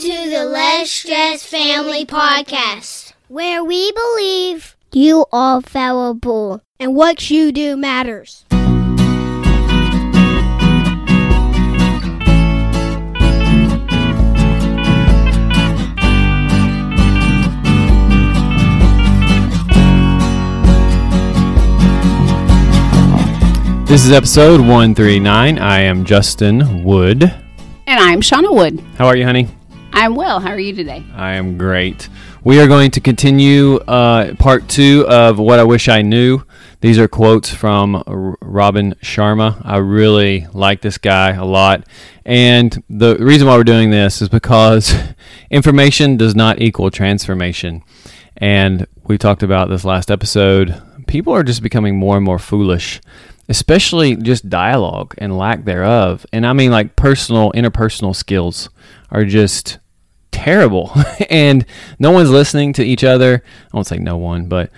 to the Less Stress Family Podcast, where we believe you are fallible and what you do matters. This is episode 139. I am Justin Wood. And I'm Shauna Wood. How are you, honey? I'm well. How are you today? I am great. We are going to continue uh, part two of What I Wish I Knew. These are quotes from Robin Sharma. I really like this guy a lot. And the reason why we're doing this is because information does not equal transformation. And we talked about this last episode. People are just becoming more and more foolish especially just dialogue and lack thereof. And I mean, like personal, interpersonal skills are just terrible. and no one's listening to each other. I won't say no one, but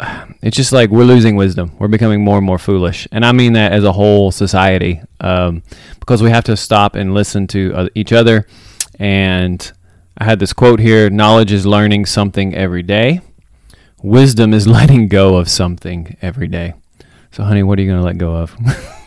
it's just like we're losing wisdom. We're becoming more and more foolish. And I mean that as a whole society um, because we have to stop and listen to uh, each other. And I had this quote here knowledge is learning something every day, wisdom is letting go of something every day. So, honey, what are you going to let go of?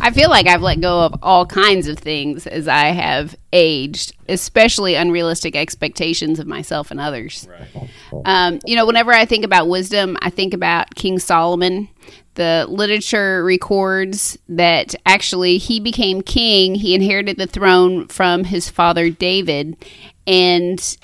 I feel like I've let go of all kinds of things as I have aged, especially unrealistic expectations of myself and others. Right. Um, you know, whenever I think about wisdom, I think about King Solomon. The literature records that actually he became king. He inherited the throne from his father David. And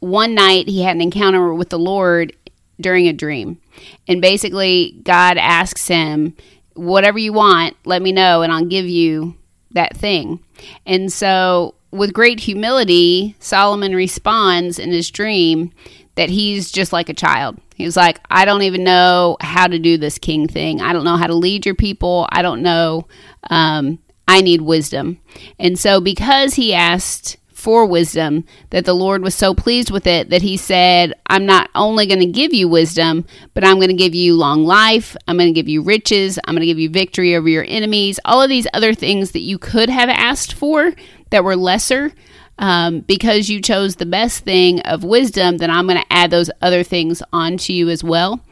one night he had an encounter with the Lord during a dream. And basically, God asks him, Whatever you want, let me know, and I'll give you that thing. And so, with great humility, Solomon responds in his dream that he's just like a child. He's like, I don't even know how to do this king thing. I don't know how to lead your people. I don't know. Um, I need wisdom. And so, because he asked for wisdom, that the Lord was so pleased with it that he said, I'm not only going to give you wisdom, but I'm going to give you long life. I'm going to give you riches. I'm going to give you victory over your enemies. All of these other things that you could have asked for that were lesser. Um, because you chose the best thing of wisdom, then I'm going to add those other things onto you as well.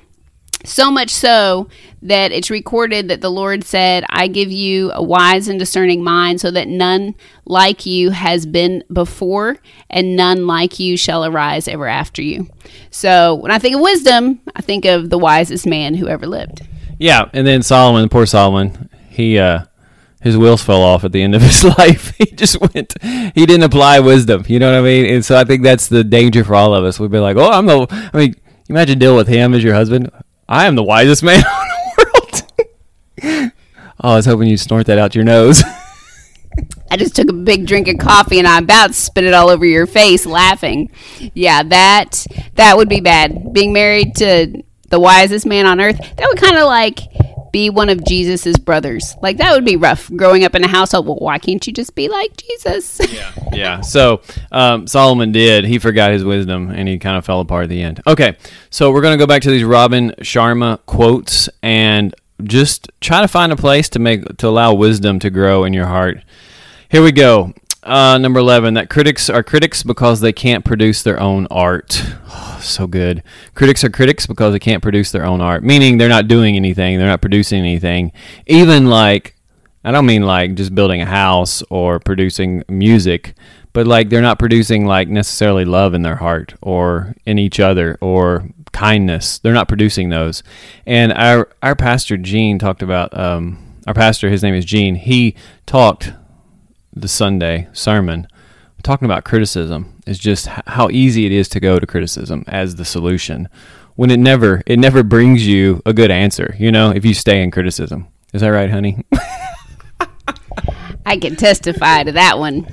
So much so that it's recorded that the Lord said, I give you a wise and discerning mind, so that none like you has been before, and none like you shall arise ever after you. So when I think of wisdom, I think of the wisest man who ever lived. Yeah, and then Solomon, poor Solomon, he uh his wheels fell off at the end of his life. he just went. He didn't apply wisdom. You know what I mean? And so I think that's the danger for all of us. We'd be like, "Oh, I'm the." I mean, imagine dealing with him as your husband. I am the wisest man in the world. oh, I was hoping you'd snort that out your nose. I just took a big drink of coffee and I'm about to spit it all over your face laughing. Yeah, that that would be bad. Being married to the wisest man on earth, that would kind of like be one of Jesus's brothers. Like that would be rough growing up in a household. Well, why can't you just be like Jesus? Yeah. Yeah. So um, Solomon did. He forgot his wisdom and he kind of fell apart at the end. Okay. So we're going to go back to these Robin Sharma quotes and just try to find a place to make to allow wisdom to grow in your heart. Here we go. Uh, number 11, that critics are critics because they can't produce their own art. So good. Critics are critics because they can't produce their own art, meaning they're not doing anything, they're not producing anything. Even like, I don't mean like just building a house or producing music, but like they're not producing like necessarily love in their heart or in each other or kindness. They're not producing those. And our, our pastor, Gene, talked about, um, our pastor, his name is Gene, he talked the Sunday sermon talking about criticism is just how easy it is to go to criticism as the solution when it never it never brings you a good answer you know if you stay in criticism. Is that right honey? I can testify to that one.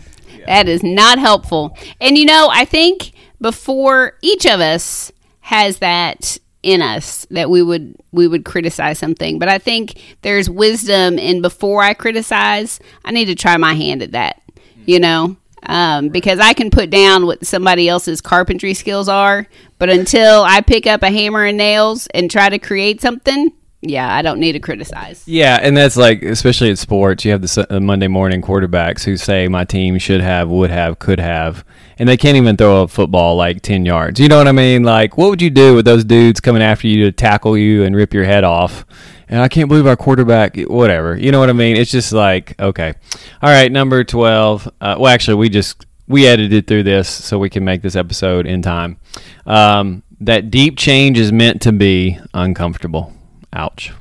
That is not helpful. And you know i think before each of us has that in us that we would we would criticize something but i think there's wisdom in before i criticize i need to try my hand at that you know um, because i can put down what somebody else's carpentry skills are but until i pick up a hammer and nails and try to create something yeah, I don't need to criticize. Yeah, and that's like especially in sports, you have the uh, Monday morning quarterbacks who say my team should have, would have, could have, and they can't even throw a football like ten yards. You know what I mean? Like, what would you do with those dudes coming after you to tackle you and rip your head off? And I can't believe our quarterback, whatever. You know what I mean? It's just like okay, all right, number twelve. Uh, well, actually, we just we edited through this so we can make this episode in time. Um, that deep change is meant to be uncomfortable. Ouch.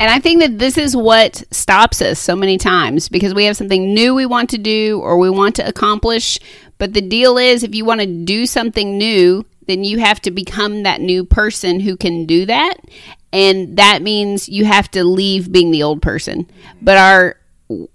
And I think that this is what stops us so many times because we have something new we want to do or we want to accomplish. But the deal is, if you want to do something new, then you have to become that new person who can do that. And that means you have to leave being the old person. But our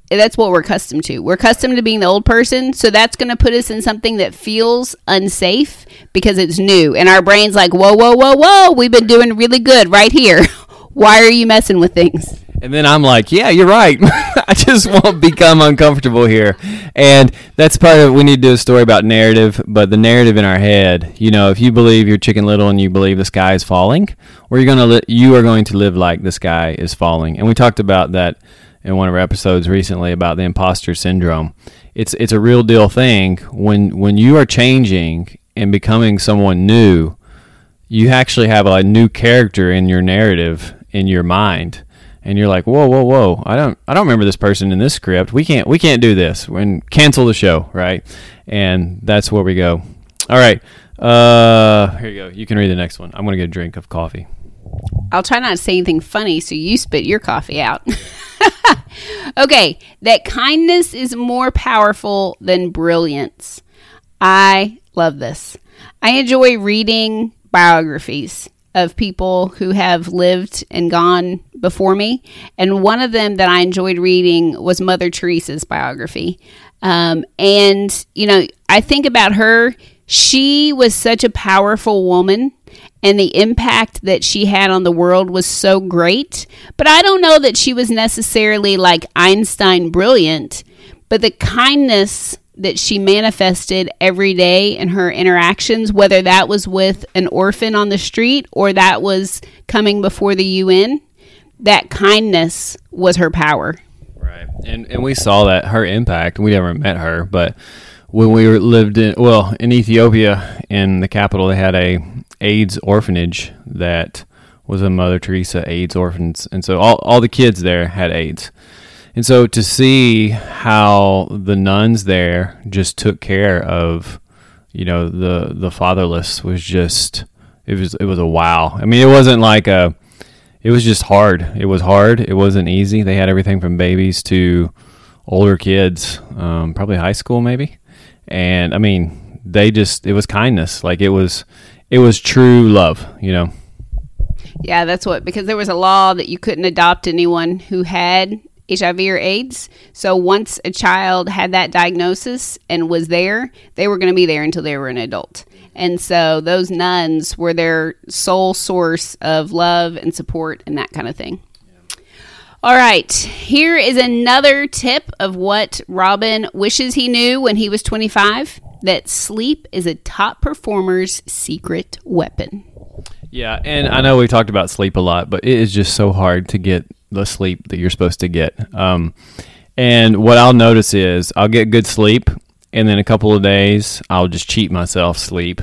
that's what we're accustomed to. We're accustomed to being the old person, so that's going to put us in something that feels unsafe because it's new. And our brain's like, whoa, whoa, whoa, whoa, we've been doing really good right here. Why are you messing with things? And then I'm like, yeah, you're right. I just won't become uncomfortable here. And that's part of we need to do a story about narrative, but the narrative in our head, you know, if you believe you're chicken little and you believe the sky is falling, or you're to li- you are going to live like the sky is falling. And we talked about that in one of our episodes recently about the imposter syndrome. It's it's a real deal thing when when you are changing and becoming someone new, you actually have a new character in your narrative in your mind. And you're like, whoa, whoa, whoa! I don't, I don't remember this person in this script. We can't, we can't do this. And cancel the show, right? And that's where we go. All right, uh, here you go. You can read the next one. I'm gonna get a drink of coffee. I'll try not to say anything funny so you spit your coffee out. okay, that kindness is more powerful than brilliance. I love this. I enjoy reading biographies of people who have lived and gone before me. And one of them that I enjoyed reading was Mother Teresa's biography. Um, and, you know, I think about her. She was such a powerful woman and the impact that she had on the world was so great. But I don't know that she was necessarily like Einstein brilliant, but the kindness that she manifested every day in her interactions, whether that was with an orphan on the street or that was coming before the UN, that kindness was her power. Right. And and we saw that her impact. We never met her, but when we lived in well in Ethiopia in the capital, they had a AIDS orphanage that was a Mother Teresa AIDS orphans, and so all all the kids there had AIDS. And so to see how the nuns there just took care of, you know, the the fatherless was just it was it was a wow. I mean, it wasn't like a it was just hard. It was hard. It wasn't easy. They had everything from babies to older kids, um, probably high school maybe. And I mean, they just it was kindness. Like it was it was true love, you know. Yeah, that's what because there was a law that you couldn't adopt anyone who had HIV or AIDS. So once a child had that diagnosis and was there, they were going to be there until they were an adult. And so those nuns were their sole source of love and support and that kind of thing. All right, here is another tip of what Robin wishes he knew when he was 25 that sleep is a top performer's secret weapon. Yeah, and I know we talked about sleep a lot, but it is just so hard to get the sleep that you're supposed to get. Um, and what I'll notice is I'll get good sleep, and then a couple of days I'll just cheat myself sleep,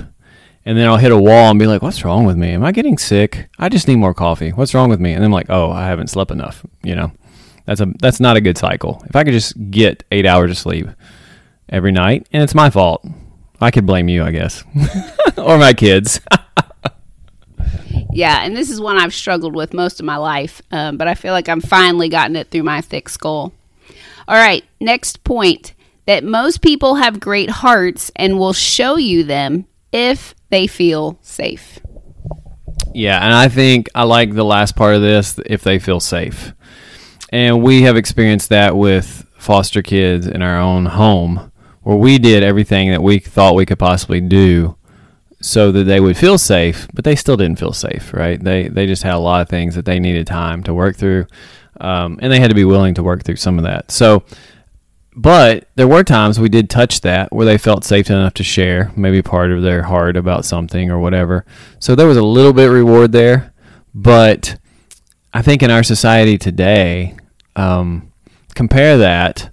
and then I'll hit a wall and be like, "What's wrong with me? Am I getting sick? I just need more coffee. What's wrong with me?" And I'm like, "Oh, I haven't slept enough." You know, that's a that's not a good cycle. If I could just get eight hours of sleep every night, and it's my fault, I could blame you, I guess, or my kids. Yeah, and this is one I've struggled with most of my life, um, but I feel like I'm finally gotten it through my thick skull. All right, next point that most people have great hearts and will show you them if they feel safe. Yeah, and I think I like the last part of this if they feel safe. And we have experienced that with foster kids in our own home where we did everything that we thought we could possibly do so that they would feel safe, but they still didn't feel safe, right? They they just had a lot of things that they needed time to work through, um, and they had to be willing to work through some of that. So, but there were times we did touch that where they felt safe enough to share, maybe part of their heart about something or whatever. So there was a little bit reward there, but I think in our society today, um, compare that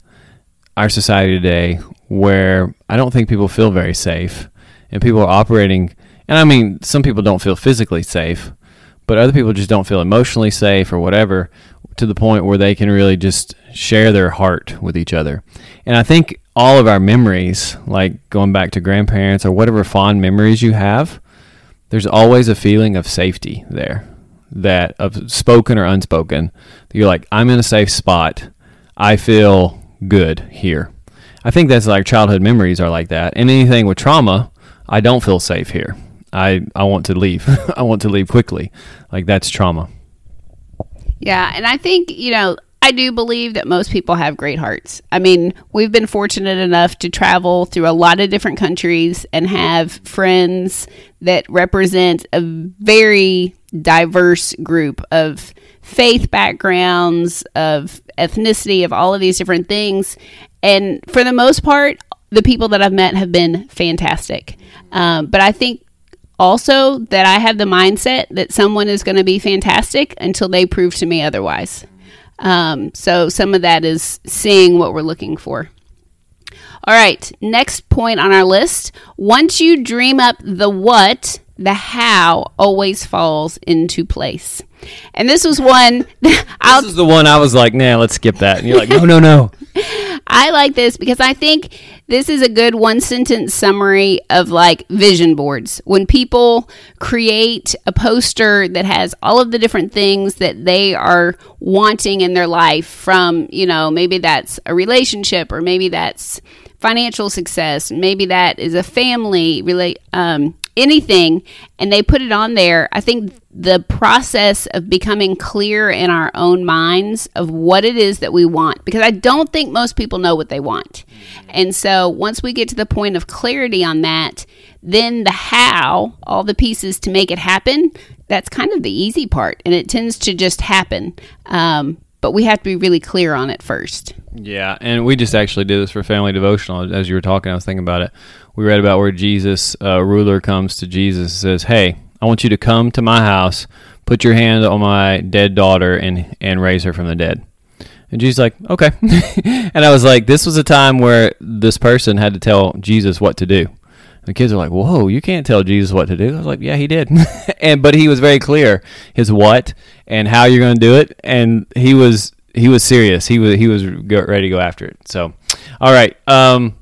our society today, where I don't think people feel very safe, and people are operating. And I mean, some people don't feel physically safe, but other people just don't feel emotionally safe or whatever to the point where they can really just share their heart with each other. And I think all of our memories, like going back to grandparents or whatever fond memories you have, there's always a feeling of safety there that of spoken or unspoken. You're like, I'm in a safe spot. I feel good here. I think that's like childhood memories are like that. And anything with trauma, I don't feel safe here. I, I want to leave. I want to leave quickly. Like that's trauma. Yeah, and I think, you know, I do believe that most people have great hearts. I mean, we've been fortunate enough to travel through a lot of different countries and have friends that represent a very diverse group of faith backgrounds, of ethnicity, of all of these different things. And for the most part, the people that I've met have been fantastic. Um, but I think also that I have the mindset that someone is going to be fantastic until they prove to me otherwise. Um, so some of that is seeing what we're looking for. All right, next point on our list. Once you dream up the what, the how always falls into place. And this was one. I'll, this is the one I was like, nah, let's skip that. And you're like, no, no, no. I like this because I think this is a good one sentence summary of like vision boards. When people create a poster that has all of the different things that they are wanting in their life from, you know, maybe that's a relationship or maybe that's financial success, maybe that is a family relate um, anything and they put it on there, I think the process of becoming clear in our own minds of what it is that we want, because I don't think most people know what they want. And so once we get to the point of clarity on that, then the how, all the pieces to make it happen, that's kind of the easy part. And it tends to just happen. Um, but we have to be really clear on it first. Yeah, and we just actually did this for family devotional. As you were talking, I was thinking about it. We read about where Jesus, uh, ruler, comes to Jesus and says, "Hey, I want you to come to my house, put your hand on my dead daughter, and and raise her from the dead." And Jesus like, "Okay," and I was like, "This was a time where this person had to tell Jesus what to do." The kids are like, "Whoa, you can't tell Jesus what to do." I was like, "Yeah, he did," and but he was very clear his what and how you're going to do it, and he was he was serious. He was he was ready to go after it. So, all right, um,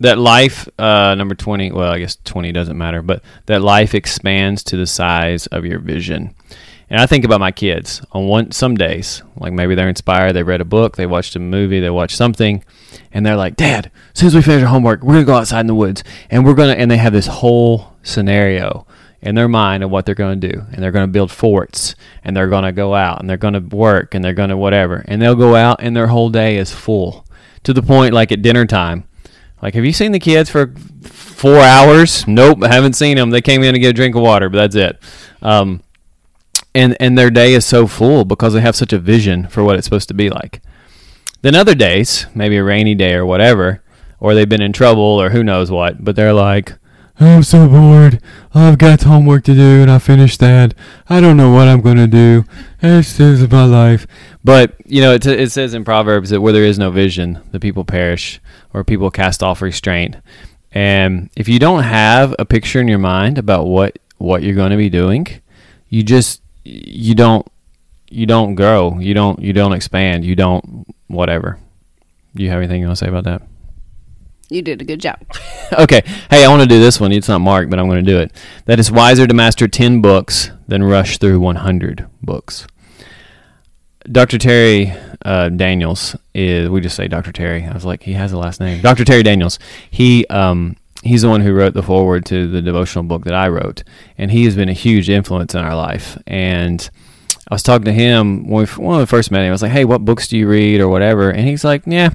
that life uh, number twenty. Well, I guess twenty doesn't matter, but that life expands to the size of your vision. And I think about my kids on one some days, like maybe they're inspired, they read a book, they watched a movie, they watched something, and they're like, "Dad, as soon as we finish our homework, we're gonna go outside in the woods, and we're gonna." And they have this whole scenario in their mind of what they're gonna do, and they're gonna build forts, and they're gonna go out, and they're gonna work, and they're gonna whatever, and they'll go out, and their whole day is full to the point, like at dinner time. Like, have you seen the kids for four hours? Nope, I haven't seen them. They came in to get a drink of water, but that's it. Um, and and their day is so full because they have such a vision for what it's supposed to be like. Then other days, maybe a rainy day or whatever, or they've been in trouble or who knows what, but they're like, I'm so bored. I've got homework to do and I finished that. I don't know what I'm going to do. This is my life. But, you know, it, it says in Proverbs that where there is no vision, the people perish or people cast off restraint. And if you don't have a picture in your mind about what, what you're going to be doing, you just you don't you don't grow. You don't you don't expand. You don't whatever. Do you have anything you want to say about that? You did a good job. okay. Hey, I want to do this one. It's not marked, but I'm going to do it. That is wiser to master 10 books than rush through 100 books. Dr. Terry uh, Daniels is, we just say Dr. Terry. I was like, he has a last name. Dr. Terry Daniels. He um, he's the one who wrote the foreword to the devotional book that I wrote, and he has been a huge influence in our life. And I was talking to him when we, when we first met him. I was like, "Hey, what books do you read or whatever?" And he's like, "Yeah."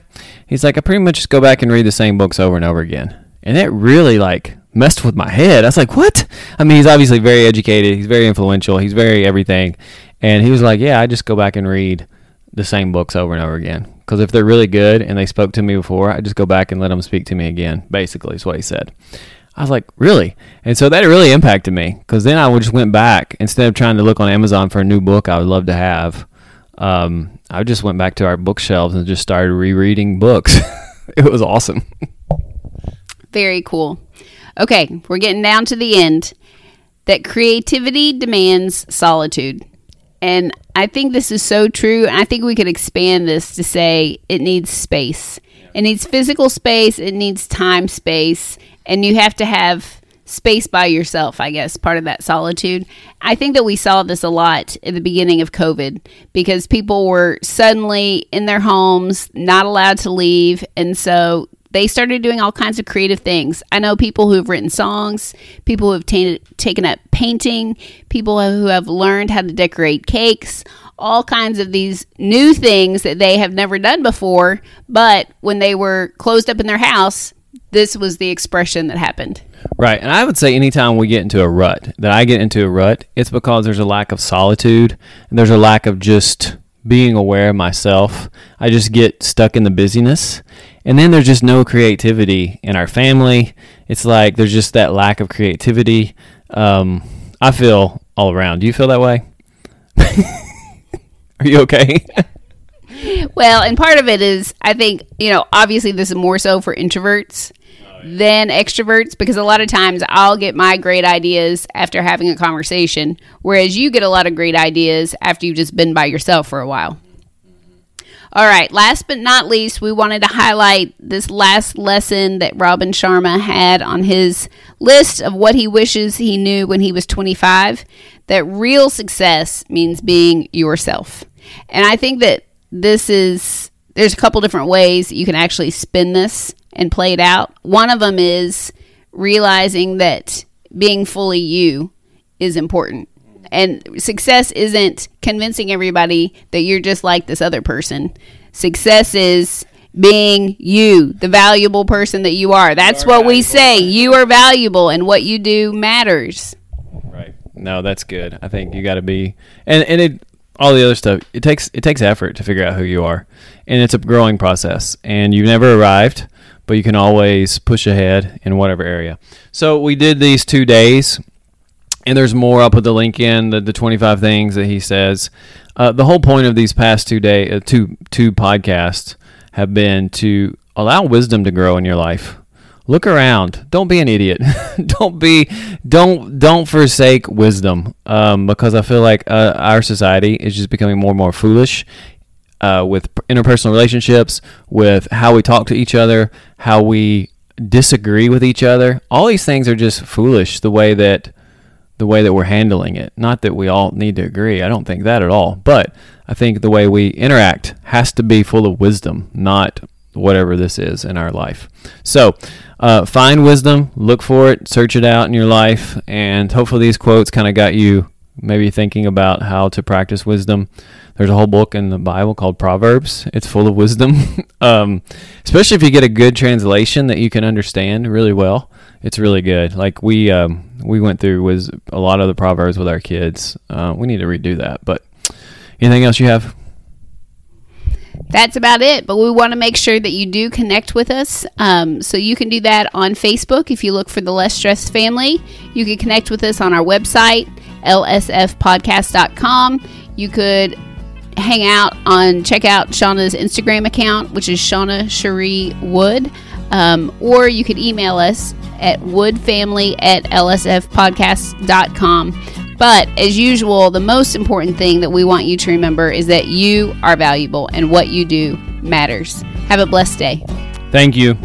He's like, "I pretty much just go back and read the same books over and over again." And it really like messed with my head. I was like, "What?" I mean, he's obviously very educated. He's very influential. He's very everything. And he was like, "Yeah, I just go back and read the same books over and over again." Because if they're really good and they spoke to me before, I just go back and let them speak to me again. Basically, is what he said. I was like, really? And so that really impacted me because then I just went back instead of trying to look on Amazon for a new book I would love to have. Um, I just went back to our bookshelves and just started rereading books. it was awesome. Very cool. Okay, we're getting down to the end. That creativity demands solitude. And I think this is so true. And I think we could expand this to say it needs space. It needs physical space, it needs time space, and you have to have space by yourself, I guess, part of that solitude. I think that we saw this a lot at the beginning of COVID because people were suddenly in their homes, not allowed to leave. And so they started doing all kinds of creative things. I know people who have written songs, people who have t- taken up painting, people who have learned how to decorate cakes, all kinds of these new things that they have never done before. But when they were closed up in their house, this was the expression that happened. Right. And I would say anytime we get into a rut, that I get into a rut, it's because there's a lack of solitude and there's a lack of just being aware of myself. I just get stuck in the busyness. And then there's just no creativity in our family. It's like there's just that lack of creativity. Um, I feel all around. Do you feel that way? Are you okay? well, and part of it is, I think, you know, obviously this is more so for introverts than extroverts because a lot of times I'll get my great ideas after having a conversation, whereas you get a lot of great ideas after you've just been by yourself for a while. All right, last but not least, we wanted to highlight this last lesson that Robin Sharma had on his list of what he wishes he knew when he was 25 that real success means being yourself. And I think that this is, there's a couple different ways you can actually spin this and play it out. One of them is realizing that being fully you is important. And success isn't convincing everybody that you're just like this other person. Success is being you, the valuable person that you are. That's what we say. You are valuable and what you do matters. Right. No, that's good. I think you got to be and and it all the other stuff. It takes it takes effort to figure out who you are. And it's a growing process and you've never arrived, but you can always push ahead in whatever area. So we did these 2 days and there's more. I'll put the link in the, the 25 things that he says. Uh, the whole point of these past two day uh, two two podcasts have been to allow wisdom to grow in your life. Look around. Don't be an idiot. don't be don't don't forsake wisdom um, because I feel like uh, our society is just becoming more and more foolish uh, with interpersonal relationships, with how we talk to each other, how we disagree with each other. All these things are just foolish. The way that the way that we're handling it. Not that we all need to agree. I don't think that at all. But I think the way we interact has to be full of wisdom, not whatever this is in our life. So, uh, find wisdom, look for it, search it out in your life, and hopefully these quotes kind of got you maybe thinking about how to practice wisdom. There's a whole book in the Bible called Proverbs. It's full of wisdom, um, especially if you get a good translation that you can understand really well. It's really good. Like we um, we went through was a lot of the proverbs with our kids. Uh, we need to redo that. But anything else you have? That's about it. But we want to make sure that you do connect with us. Um, so you can do that on Facebook if you look for the Less Stressed Family. You can connect with us on our website, lsfpodcast.com. You could hang out on, check out Shauna's Instagram account, which is Shauna Cherie Wood. Um, or you could email us at woodfamily at lsfpodcast.com. But as usual, the most important thing that we want you to remember is that you are valuable and what you do matters. Have a blessed day. Thank you.